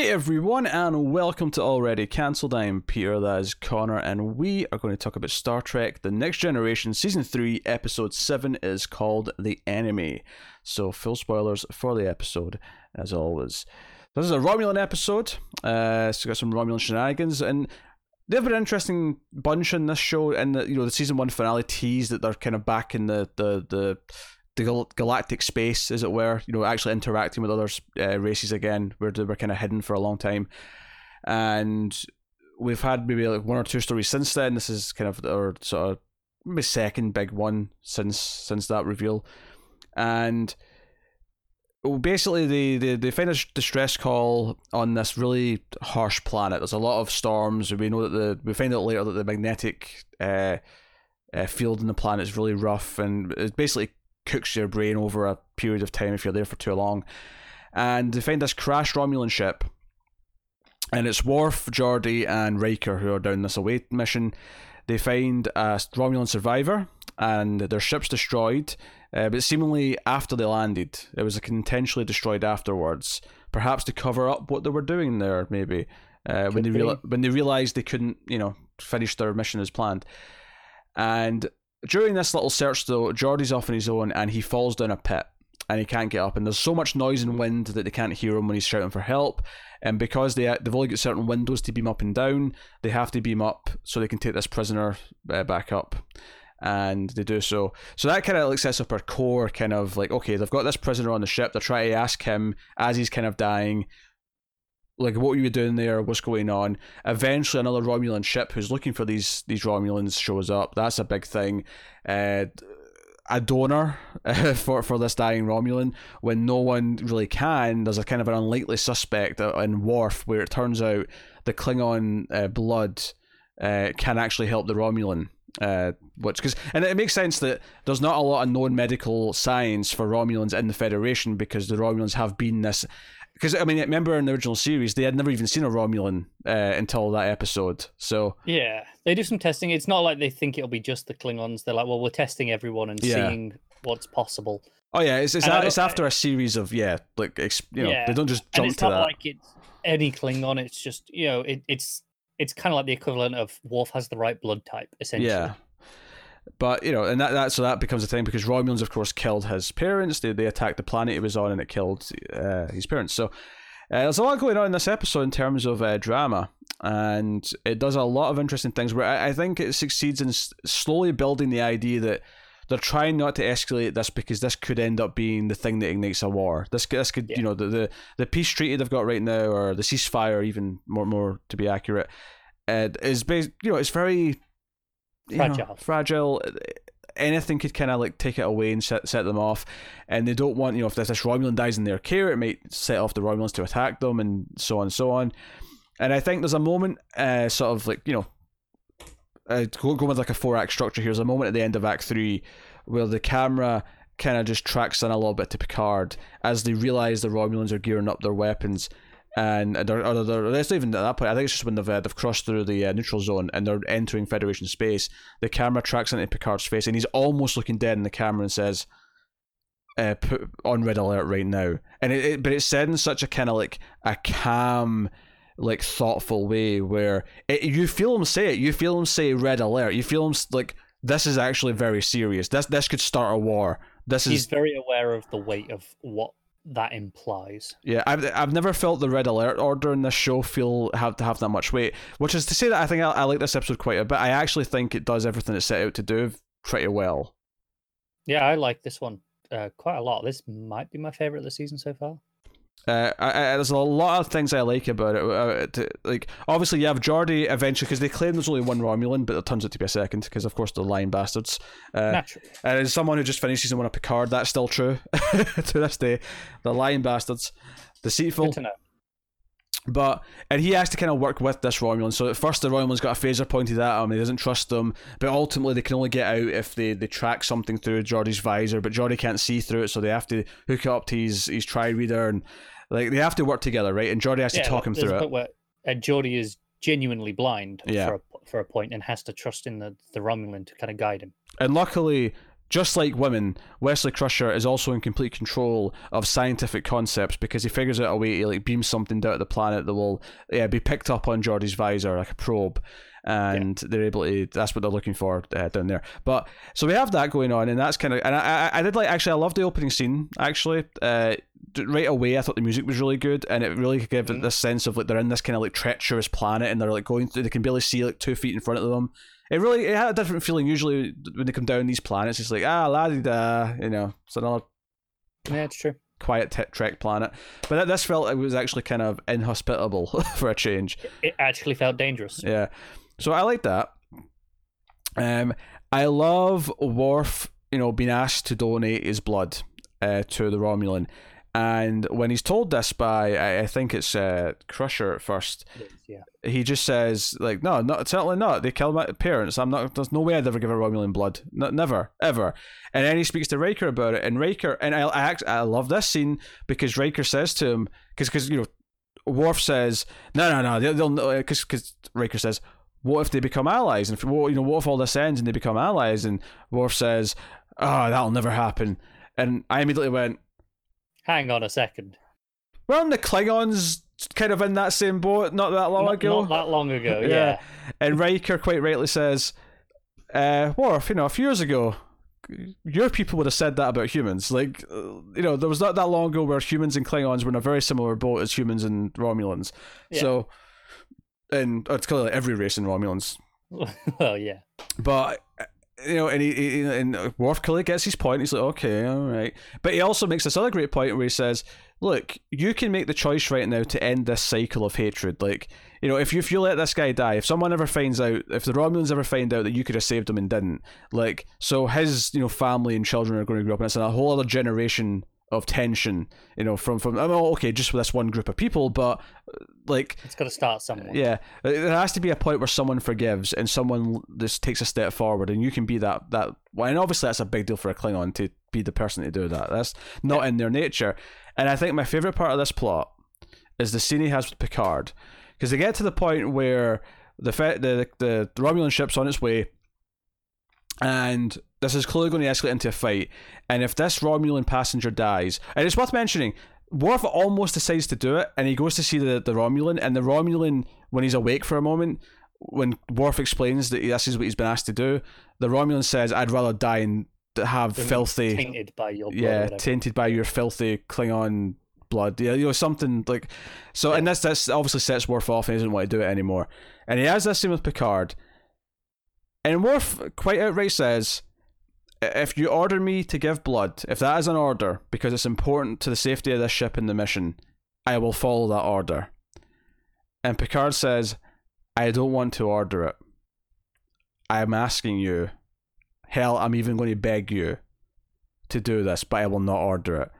Hey everyone, and welcome to Already Cancelled. I'm Peter, that is Connor, and we are going to talk about Star Trek The Next Generation Season 3, Episode 7 is called The Enemy. So, full spoilers for the episode, as always. This is a Romulan episode, uh, so got some Romulan shenanigans, and they have been an interesting bunch in this show. And you know the season one finale tease that they're kind of back in the the the the gal- galactic space, as it were. You know, actually interacting with other uh, races again, where they were kind of hidden for a long time. And we've had maybe like one or two stories since then. This is kind of our sort of maybe second big one since since that reveal, and basically they, they, they find a distress call on this really harsh planet. There's a lot of storms. We know that the we find out later that the magnetic uh, uh, field in the planet is really rough, and it basically cooks your brain over a period of time if you're there for too long. And they find this crashed Romulan ship, and it's Worf, Geordi, and Riker who are down this away mission. They find a Romulan survivor, and their ship's destroyed. Uh, but seemingly after they landed, it was intentionally destroyed afterwards, perhaps to cover up what they were doing there. Maybe uh, when they when they realized they couldn't, you know, finish their mission as planned. And during this little search, though, Geordi's off on his own and he falls down a pit and he can't get up. And there's so much noise and wind that they can't hear him when he's shouting for help. And because they they've only got certain windows to beam up and down, they have to beam up so they can take this prisoner uh, back up. And they do so. So that kind of like sets up our core kind of like okay, they've got this prisoner on the ship. They're trying to ask him as he's kind of dying, like what were you doing there? What's going on? Eventually, another Romulan ship who's looking for these these Romulans shows up. That's a big thing. Uh, a donor for for this dying Romulan when no one really can. There's a kind of an unlikely suspect in Worf where it turns out the Klingon uh, blood uh, can actually help the Romulan. Uh, which because and it makes sense that there's not a lot of known medical science for Romulans in the Federation because the Romulans have been this because I mean, remember in the original series, they had never even seen a Romulan uh, until that episode. So yeah, they do some testing. It's not like they think it'll be just the Klingons. They're like, well, we're testing everyone and yeah. seeing what's possible. Oh yeah, it's it's, a, it's after a series of yeah, like you know, yeah. they don't just jump and it's to not that. Like it's any Klingon. It's just you know, it, it's it's kind of like the equivalent of Worf has the right blood type, essentially. Yeah. But you know, and that, that so that becomes a thing because Romulans, of course, killed his parents. They they attacked the planet he was on, and it killed uh, his parents. So uh, there's a lot going on in this episode in terms of uh, drama, and it does a lot of interesting things. Where I, I think it succeeds in s- slowly building the idea that they're trying not to escalate this because this could end up being the thing that ignites a war. This this could yeah. you know the, the the peace treaty they've got right now, or the ceasefire, even more more to be accurate, uh, is based you know it's very fragile. Know, fragile. Anything could kind of like take it away and set set them off, and they don't want you know if this Romulan dies in their care, it might set off the Romulans to attack them, and so on and so on. And I think there's a moment, uh, sort of like you know, uh, going with like a four act structure here. There's a moment at the end of Act Three where the camera kind of just tracks in a little bit to Picard as they realize the Romulans are gearing up their weapons and they're, or they're, that's not even at that point. I think it's just when they've uh, they've crossed through the uh, neutral zone and they're entering Federation space. The camera tracks into Picard's face, and he's almost looking dead in the camera and says, uh, "Put on red alert right now." And it, it but it's said in such a kind of like a calm, like thoughtful way where it, you feel him say it. You feel him say red alert. You feel him like this is actually very serious. This this could start a war. This is he's very aware of the weight of what that implies. Yeah, I've I've never felt the red alert order in this show feel have to have that much weight. Which is to say that I think I, I like this episode quite a bit. I actually think it does everything it set out to do pretty well. Yeah, I like this one uh, quite a lot. This might be my favorite of the season so far. Uh, I, I, there's a lot of things I like about it. Uh, to, like, obviously, you have Geordi eventually because they claim there's only one Romulan, but it turns out to be a second because, of course, they're lying bastards. Uh, Naturally. And as someone who just finished season one of Picard, that's still true to this day. The lying bastards, deceitful. Good to know. But and he has to kind of work with this Romulan. So at first the Romulan's got a phaser pointed at him. He doesn't trust them. But ultimately they can only get out if they, they track something through Geordi's visor. But Geordi can't see through it, so they have to hook up to his his tricorder and like they have to work together, right? And Geordi has yeah, to talk him through it. Where, uh, Geordi is genuinely blind yeah. for a, for a point and has to trust in the the Romulan to kind of guide him. And luckily, just like women, Wesley Crusher is also in complete control of scientific concepts because he figures out a way to like beam something down to the planet that will yeah, be picked up on Geordi's visor like a probe, and yeah. they're able to. That's what they're looking for uh, down there. But so we have that going on, and that's kind of. And I, I, I did like actually. I love the opening scene actually. Uh, right away, I thought the music was really good, and it really gave mm-hmm. this sense of like they're in this kind of like treacherous planet, and they're like going through. They can barely see like two feet in front of them it really it had a different feeling. Usually when they come down these planets, it's like ah la da, you know, it's another. Yeah, it's true. Quiet t- Trek planet, but this felt it was actually kind of inhospitable for a change. It actually felt dangerous. Yeah, so I like that. Um, I love Worf, you know, being asked to donate his blood uh, to the Romulan. And when he's told this by, I, I think it's uh, Crusher at first, yeah. he just says like, "No, not certainly not. They killed my parents. I'm not. There's no way I'd ever give a Romulan blood. No, never, ever." And then he speaks to Riker about it, and Riker, and I, I, I love this scene because Riker says to him, because you know, Worf says, "No, no, no, they'll because because Riker says." What if they become allies? And if, what, you know, what if all this ends and they become allies? And Worf says, "Oh, that'll never happen." And I immediately went, hang on a second. Weren't the Klingons kind of in that same boat not that long not, ago? Not that long ago, yeah. yeah. And Riker quite rightly says, uh, Worf, you know, a few years ago, your people would have said that about humans. Like, uh, you know, there was not that long ago where humans and Klingons were in a very similar boat as humans and Romulans. Yeah. So, and it's clearly every race in Romulans. well, yeah. But you know, and he, he and uh, Worf clearly gets his point. He's like, okay, all right, but he also makes this other great point where he says, "Look, you can make the choice right now to end this cycle of hatred. Like, you know, if you if you let this guy die, if someone ever finds out, if the Romulans ever find out that you could have saved him and didn't, like, so his you know family and children are going to grow up, and it's a whole other generation of tension, you know, from from I mean, okay, just with this one group of people, but uh, like it's got to start somewhere. Yeah, uh, there has to be a point where someone forgives and someone just takes a step forward, and you can be that that. Well, and obviously that's a big deal for a Klingon to be the person to do that. That's not yeah. in their nature. And I think my favorite part of this plot is the scene he has with Picard, because they get to the point where the the the, the Romulan ship's on its way and this is clearly going to escalate into a fight. And if this Romulan passenger dies, and it's worth mentioning, Worf almost decides to do it, and he goes to see the, the Romulan, and the Romulan, when he's awake for a moment, when Worf explains that this is what he's been asked to do, the Romulan says, "I'd rather die and have filthy, tainted by your yeah, tainted by your filthy Klingon blood, yeah, you know something like." So, yeah. and this this obviously sets Worf off, and he doesn't want to do it anymore. And he has this scene with Picard, and Worf quite outright says, if you order me to give blood, if that is an order, because it's important to the safety of this ship and the mission, I will follow that order. And Picard says, I don't want to order it. I am asking you. Hell, I'm even going to beg you to do this, but I will not order it.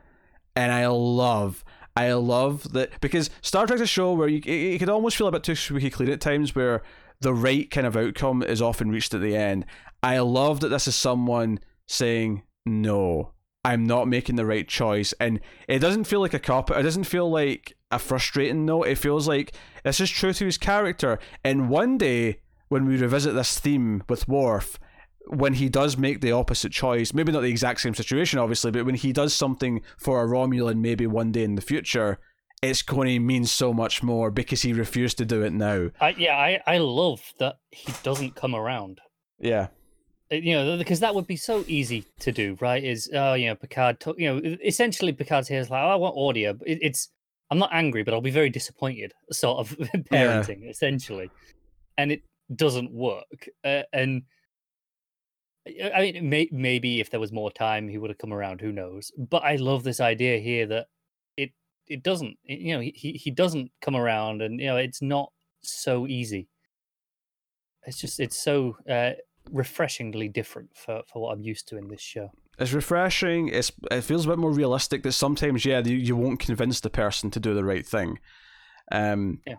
And I love, I love that because Star Trek's a show where you, you could almost feel a bit too squeaky clean at times, where the right kind of outcome is often reached at the end. I love that this is someone saying, no, I'm not making the right choice. And it doesn't feel like a cop. It doesn't feel like a frustrating note. It feels like this is true to his character. And one day, when we revisit this theme with Worf, when he does make the opposite choice, maybe not the exact same situation, obviously, but when he does something for a Romulan maybe one day in the future, it's going to mean so much more because he refused to do it now. I, yeah, I, I love that he doesn't come around. Yeah. Uh, you know, because that would be so easy to do, right? Is, oh, you know, Picard, t- you know, essentially Picard's here is like, oh, I want audio. It, it's, I'm not angry, but I'll be very disappointed, sort of parenting, yeah. essentially. And it doesn't work. Uh, and I mean, may, maybe if there was more time, he would have come around. Who knows? But I love this idea here that it it doesn't you know he he doesn't come around and you know it's not so easy it's just it's so uh, refreshingly different for for what i'm used to in this show it's refreshing it's it feels a bit more realistic that sometimes yeah you, you won't convince the person to do the right thing um yeah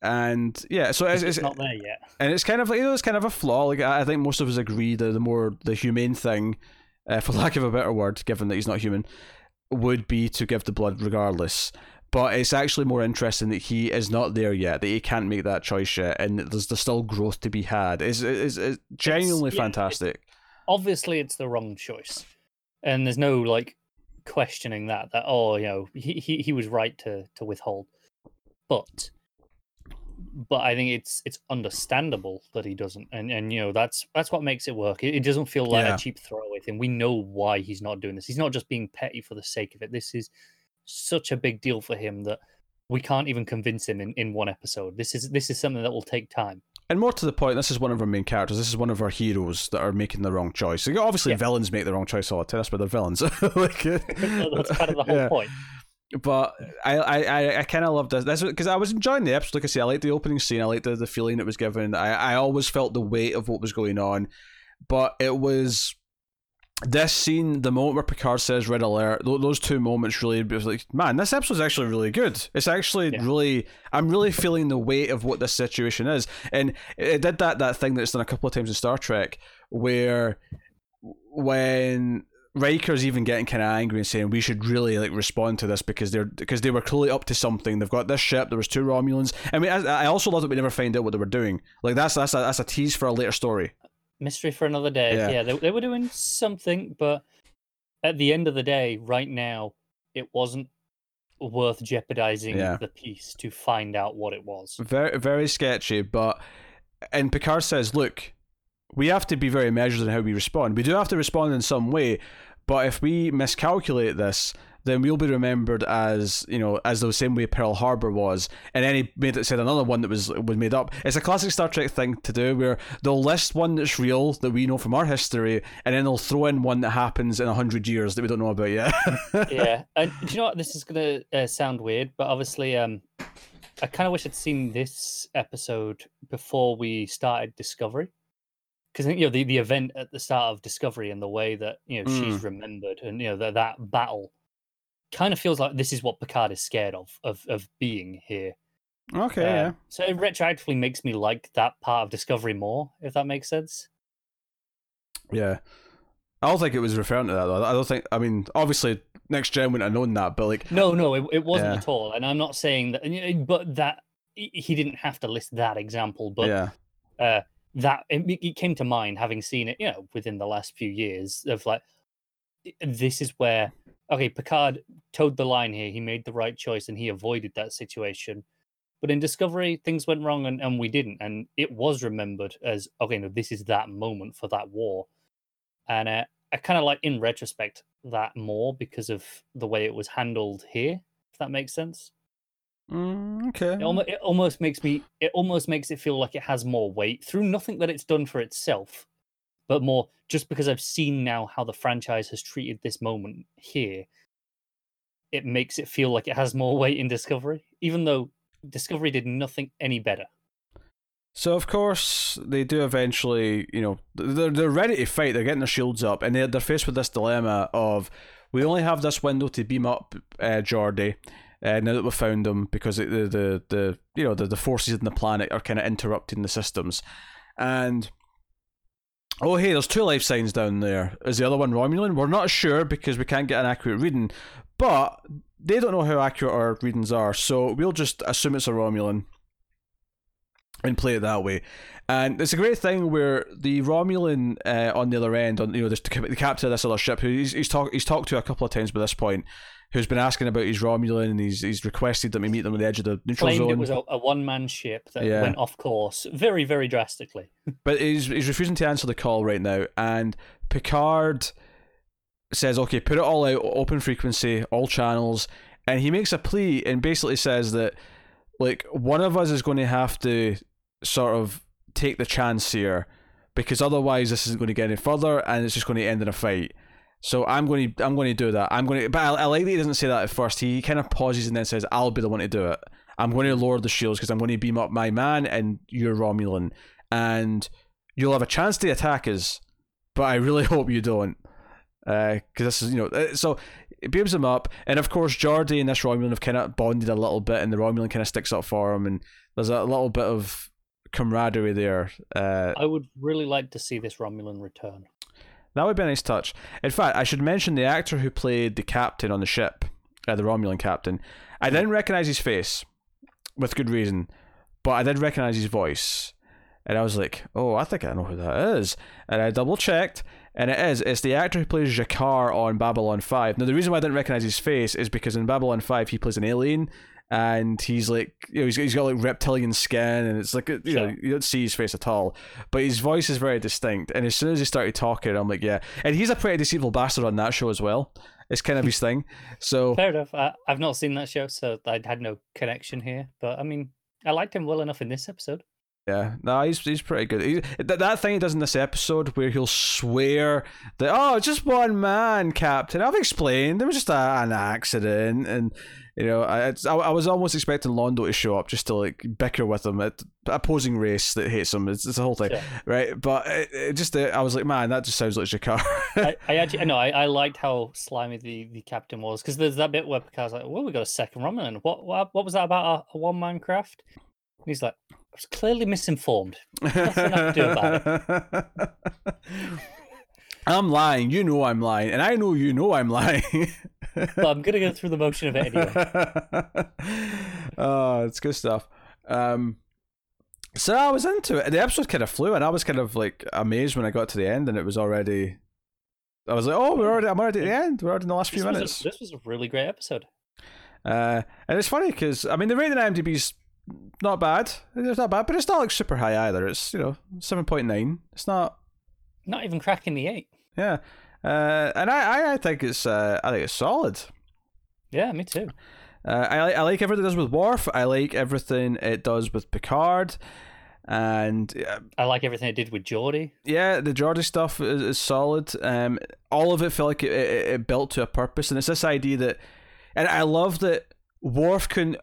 and yeah, so it's, it's, it's, not there yet, and it's kind of like you know, it's kind of a flaw. Like I think most of us agree that the more the humane thing, uh, for lack of a better word, given that he's not human, would be to give the blood regardless. But it's actually more interesting that he is not there yet, that he can't make that choice yet, and there's, there's still growth to be had. It's, it's, it's genuinely it's, yeah, fantastic. obviously it's the wrong choice, and there's no like questioning that. That oh, you know, he he, he was right to to withhold, but but I think it's it's understandable that he doesn't, and and you know that's that's what makes it work. It, it doesn't feel like Yeah. a cheap throwaway thing. We know why he's not doing this. He's not just being petty for the sake of it. This is such a big deal for him that we can't even convince him in, in one episode. This is this is something that will take time. And more to the point, this is one of our main characters. This is one of our heroes that are making the wrong choice. Like, obviously, Yeah. villains make the wrong choice all the time. Why they're villains. like, That's kind of the whole yeah. point. But I, I, I, kind of loved this. Because I was enjoying the episode. Like I say, I liked the opening scene. I liked the, the feeling it was given. I, I always felt the weight of what was going on, but it was this scene, the moment where Picard says "Red Alert," those two moments really was like, man, this episode's actually really good. It's actually Yeah. really, I'm really feeling the weight of what this situation is, and it did that that thing that's done a couple of times in Star Trek, where when Riker's even getting kind of angry and saying we should really like respond to this because they're because they were clearly up to something. They've got this ship. There was two Romulans. I mean, I, I also love that we never find out what they were doing. Like that's that's a, that's a tease for a later story. Mystery for another day. Yeah. Yeah, they, they were doing something, but at the end of the day, right now, it wasn't worth jeopardizing Yeah. the peace to find out what it was. Very very sketchy. But and Picard says, look, we have to be very measured in how we respond. We do have to respond in some way. But if we miscalculate this, then we'll be remembered as you know as the same way Pearl Harbor was, and then he made it said another one that was was made up. It's a classic Star Trek thing to do, where they'll list one that's real that we know from our history, and then they'll throw in one that happens in a hundred years that we don't know about yet. yeah, and do you know what? This is gonna uh, sound weird, but obviously, um, I kind of wish I'd seen this episode before we started Discovery, because you know the, the event at the start of Discovery and the way that you know she's remembered, and you know that that battle, kind of feels like this is what Picard is scared of of of being here. okay, Uh, yeah. So it retroactively makes me like that part of Discovery more, if that makes sense. Yeah. I don't think it was referring to that though. I don't think. I mean, obviously, next gen wouldn't have known that, but like, No, no, it, it wasn't Yeah. at all. And I'm not saying that, and, but that he he didn't have to list that example, but yeah, uh, that it, it came to mind having seen it, you know, within the last few years of like, this is where okay, Picard toed the line here. He made the right choice and he avoided that situation. But in Discovery, things went wrong and, and we didn't, and it was remembered as okay, no, this is that moment for that war, and uh, I kind of like in retrospect that more because of the way it was handled here. If that makes sense. Mm, okay. It, it almost makes me. It almost makes it feel like it has more weight through nothing that it's done for itself, but more just because I've seen now how the franchise has treated this moment here. It makes it feel like it has more weight in Discovery, even though Discovery did nothing any better. So of course they do eventually, you know, they're they're ready to fight. They're getting their shields up, and they're they're faced with this dilemma of we only have this window to beam up uh, Geordi. Uh, now that we've found him, because the, the the you know the, the forces in the planet are kind of interrupting the systems, and oh hey, there's two life signs down there. Is the other one Romulan? We're not sure because we can't get an accurate reading, but they don't know how accurate our readings are, so we'll just assume it's a Romulan and play it that way. And it's a great thing where the Romulan uh, on the other end, on you know, the, the captain of this other ship, who he's he's, talk, he's talked to a couple of times by this point, who's been asking about his Romulan, and he's he's requested that we meet them on the edge of the neutral Claimed zone. it was a, a one-man ship that Yeah. went off course very, very drastically. But he's he's refusing to answer the call right now, and Picard says, "Okay, put it all out, open frequency, all channels," and he makes a plea and basically says that like one of us is going to have to sort of take the chance here because otherwise this isn't going to get any further and it's just going to end in a fight. So I'm going to I'm going to do that. I'm going to, but I, I like that he doesn't say that at first. He kind of pauses and then says, "I'll be the one to do it. I'm going to lower the shields because I'm going to beam up my man and your Romulan, and you'll have a chance to attack us, but I really hope you don't, because this is you know." uh, So it beams him up, and of course Geordi and this Romulan have kind of bonded a little bit, and the Romulan kind of sticks up for him, and there's a little bit of camaraderie there. Uh, I would really like to see this Romulan return. That would be a nice touch. In fact, I should mention the actor who played the captain on the ship, uh, the Romulan captain. I didn't recognize his face, with good reason, but I did recognize his voice. And I was like, oh, I think I know who that is. And I double checked, And it is. It's the actor who plays G'Kar on Babylon 5. Now, the reason why I didn't recognize his face is because in Babylon 5, he plays an alien and he's like, you know, he's got, he's got like reptilian skin and it's like, you Sure. know, you don't see his face at all. But his voice is very distinct. And as soon as he started talking, I'm like, yeah. And he's a pretty deceitful bastard on that show as well. It's kind of his thing. So, Fair enough. I, I've not seen that show, so I had no connection here. But I mean, I liked him well enough in this episode. Yeah, no, he's he's pretty good. He, that that thing he does in this episode where he'll swear that oh, just one man, Captain. I've explained it was just a, an accident, and you know, I, I I was almost expecting Londo to show up just to like bicker with him at opposing race that hates him. It's, it's the whole thing, Sure. right? But it, it just uh, I was like, man, that just sounds like G'Kar. I, I actually no, I, I liked how slimy the, the captain was because there's that bit where Picard's like, "Well, we got a second Romulan. What what, what was that about a, a one man craft?" And he's like, "I was clearly misinformed." Nothing I can do about I'm lying. You know I'm lying, and I know you know I'm lying. But I'm gonna go through the motion of it anyway. oh, it's good stuff. Um, so I was into it. The episode kind of flew, and I was kind of like amazed when I got to the end, and it was already. I was like, "Oh, we're already. I'm already at the end. We're already in the last few This was, minutes." a, this was a really great episode. Uh, and it's funny because I mean the rating on IMDb's not bad. It's not bad, but it's not like super high either. It's you know seven point nine. It's not. Not even cracking the eight. Yeah. Uh, and I, I, think it's uh, I think it's solid. Yeah, me too. Uh, I like I like everything it does with Worf. I like everything it does with Picard, and uh, I like everything it did with Geordi. yeah, the Geordi stuff is, is solid. Um, all of it felt like it, it, it built to a purpose, and it's this idea that, and I love that Worf can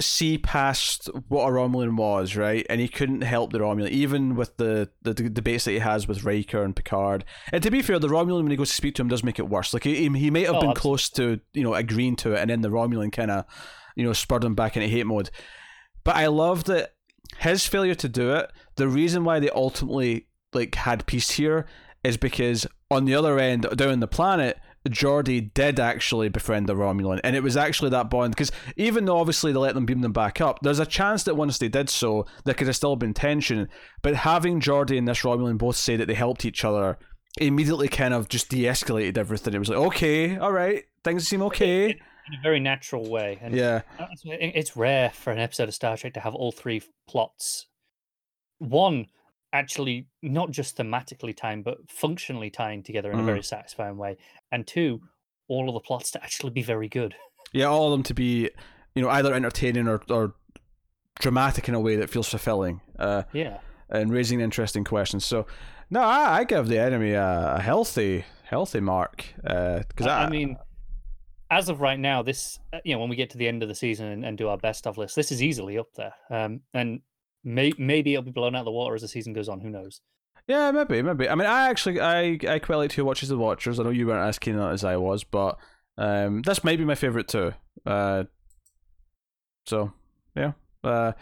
see past what a Romulan was, right? And he couldn't help the Romulan, even with the, the, the debates that he has with Riker and Picard. And to be fair, the Romulan when he goes to speak to him does make it worse. Like he he may have Oh, been absolutely. close to you know agreeing to it, and then the Romulan kind of you know spurred him back into hate mode. But I love that his failure to do it. The reason why they ultimately like had peace here is because on the other end, down the planet, Geordi did actually befriend the Romulan, and it was actually that bond. Because even though obviously they let them beam them back up, there's a chance that once they did so, there could have still been tension. But having Geordi and this Romulan both say that they helped each other immediately kind of just de-escalated everything. It was like, okay, all right, things seem okay. in a very natural way. And Yeah, it's rare for an episode of Star Trek to have all three plots. One actually not just thematically tying, but functionally tying together in Mm. a very satisfying way. And two, all of the plots to actually be very good. yeah, all of them to be, you know, either entertaining or, or dramatic in a way that feels fulfilling. Uh, Yeah. and raising interesting questions. So, no, I, I give the enemy a, a healthy, healthy mark. Because I, I, I mean, as of right now, this uh, you know when we get to the end of the season and, and do our best of list, this is easily up there. Um, and may, maybe it'll be blown out of the water as the season goes on. Who knows? yeah, maybe, maybe. I mean, I actually, I, I quite like Who Watches the Watchers. I know you weren't as keen on it as I was, but um, this might be my favorite too. Uh, so yeah. Uh,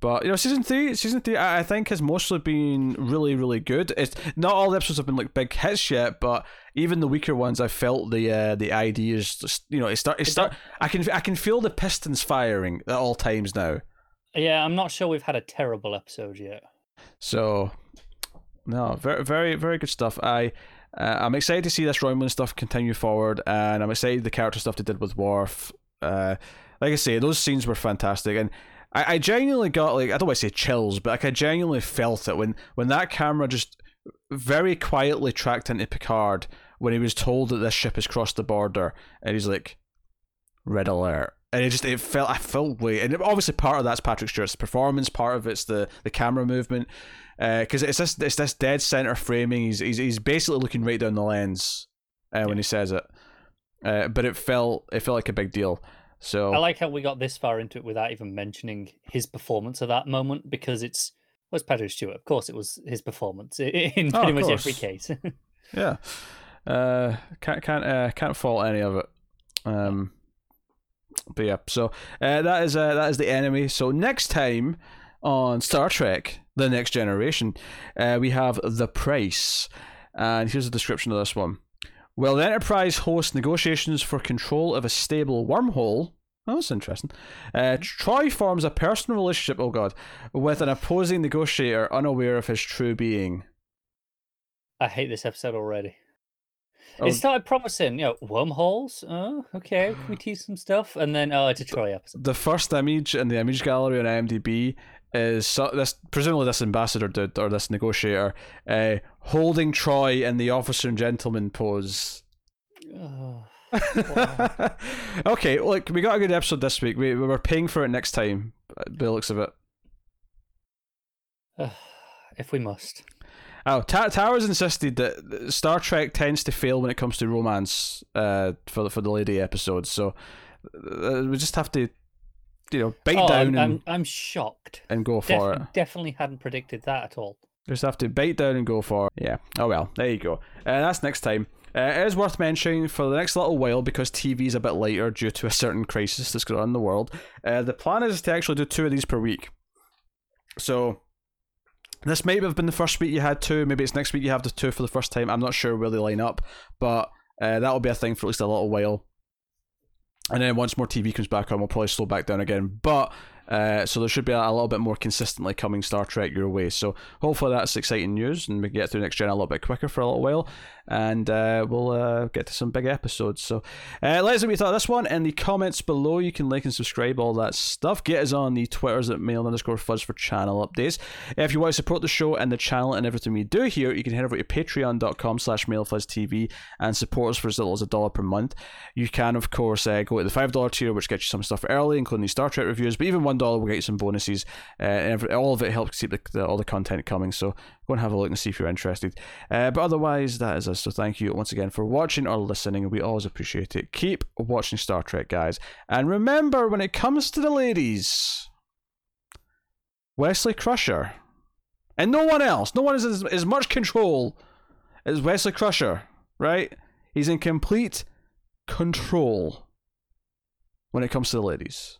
but you know, season three, season three, I I think has mostly been really, really good. It's not all the episodes have been like big hits yet, but even the weaker ones, I felt the uh, the ideas. Just, you know, it start, it It start. I can, I can feel the pistons firing at all times now. Yeah, I'm not sure we've had a terrible episode yet. So, no, very, very, very good stuff. I, uh, I'm excited to see this Romulan stuff continue forward, and I'm excited the character stuff they did with Worf. Uh, like I say, those scenes were fantastic, and I, I genuinely got like I don't want to say chills, but like I genuinely felt it when when that camera just very quietly tracked into Picard when he was told that this ship has crossed the border, and he's like, "Red alert." And it just it felt I felt way and obviously part of that's Patrick Stewart's performance, part of it's the the camera movement, because it's this it's this dead center framing. He's he's he's basically looking right down the lens uh, when he says it, uh, but it felt it felt like a big deal. So I like how we got this far into it without even mentioning his performance at that moment because it's well, it's Patrick Stewart. Of course, it was his performance in Oh, pretty of much every case. yeah, uh, can't can't uh, can't fault any of it. Um, but yeah, so uh, that is uh, that is the enemy. So next time on Star Trek: The Next Generation, uh, we have the price, and here's a description of this one. Well, the Enterprise hosts negotiations for control of a stable wormhole. Oh, that's interesting. Uh, Troi forms a personal relationship, oh god, with an opposing negotiator unaware of his true being. I hate this episode already. It started promising, you know, wormholes. Oh, okay, can we tease some stuff? And then, oh, it's a Troi episode. The first image in the image gallery on IMDb is so, this presumably this ambassador dude or this negotiator uh, holding Troi in the officer and gentleman pose. Oh, okay, look, we got a good episode this week. We we were paying for it next time. By the looks of it. if we must. Oh, Ta- Towers insisted that Star Trek tends to fail when it comes to romance uh, for the, for the lady episodes. So uh, we just have to, you know, bite Oh, down I'm, and, I'm, I'm shocked. and go for it. Definitely hadn't predicted that at all. Just have to bite down and go for it. Yeah. Oh well, there you go. Uh, that's next time. Uh, it is worth mentioning for the next little while because TV is a bit later due to a certain crisis that's going on in the world. Uh, the plan is to actually do two of these per week. So this might have been the first week you had two. Maybe it's next week you have the two for the first time. I'm not sure where they line up, but uh, that'll be a thing for at least a little while. And then once more TV comes back on, we'll probably slow back down again. But uh, so there should be a, little bit more consistently coming Star Trek your way. So hopefully that's exciting news, and we can get through next gen a little bit quicker for a little while, and uh, we'll uh, get to some big episodes. So uh, let us know what you thought of this one in the comments below. You can like and subscribe, all that stuff. Get us on the Twitters at mail underscore fuzz for channel updates. If you want to support the show and the channel and everything we do here, you can head over to patreon.com slash mailfuzztv and support us for as little as a dollar per month. You can, of course, uh, go to the $5 tier, which gets you some stuff early, including the Star Trek reviews, but even $1 will get you some bonuses. Uh, and all of it helps keep the, the, all the content coming. So go and have a look and see if you're interested. Uh, but otherwise, that is us. So thank you once again for watching or listening. We always appreciate it. Keep watching Star Trek, guys. And remember, when it comes to the ladies, Wesley Crusher, and no one else, no one is as, as much control as Wesley Crusher, right? He's in complete control when it comes to the ladies.